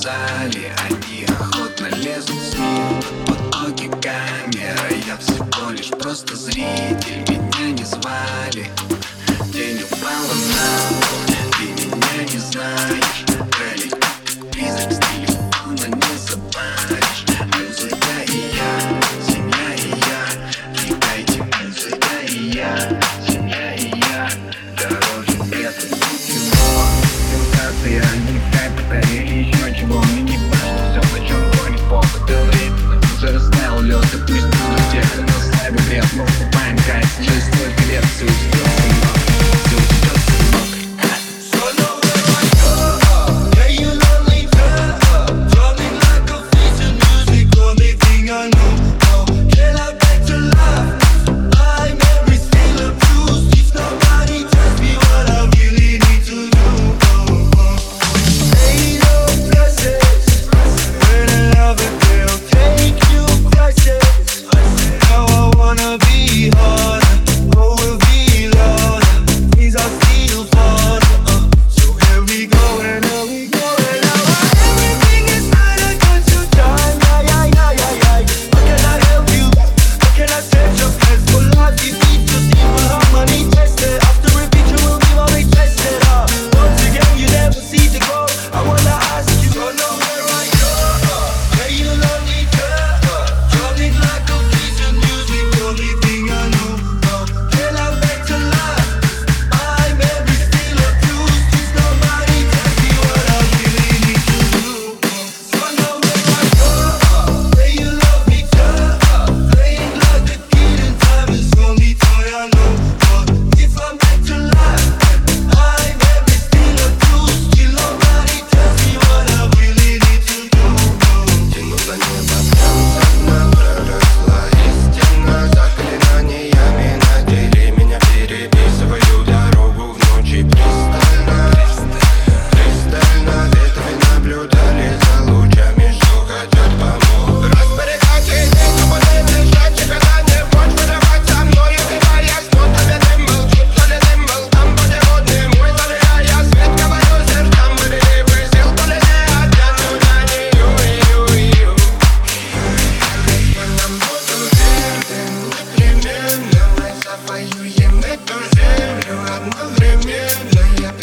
сказали Они охотно лезут с ним Под ноги камеры Я всего лишь просто зритель. Меня не звали День упал на пол Ты меня не знаешь.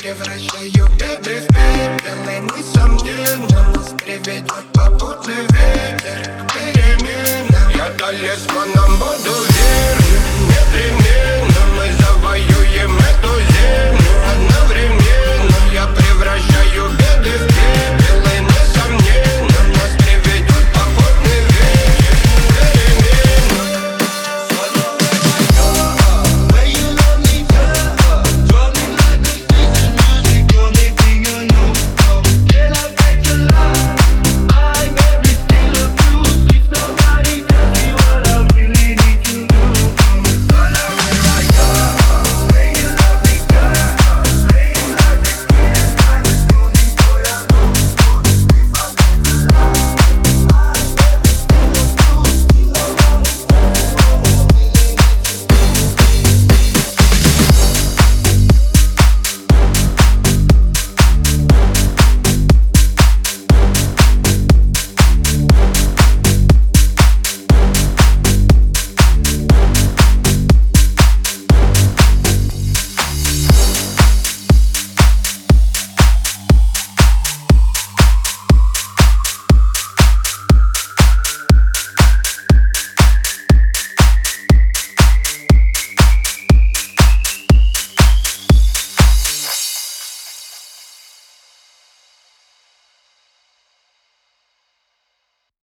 превращаю тебя в пепел И несомненно нас приведет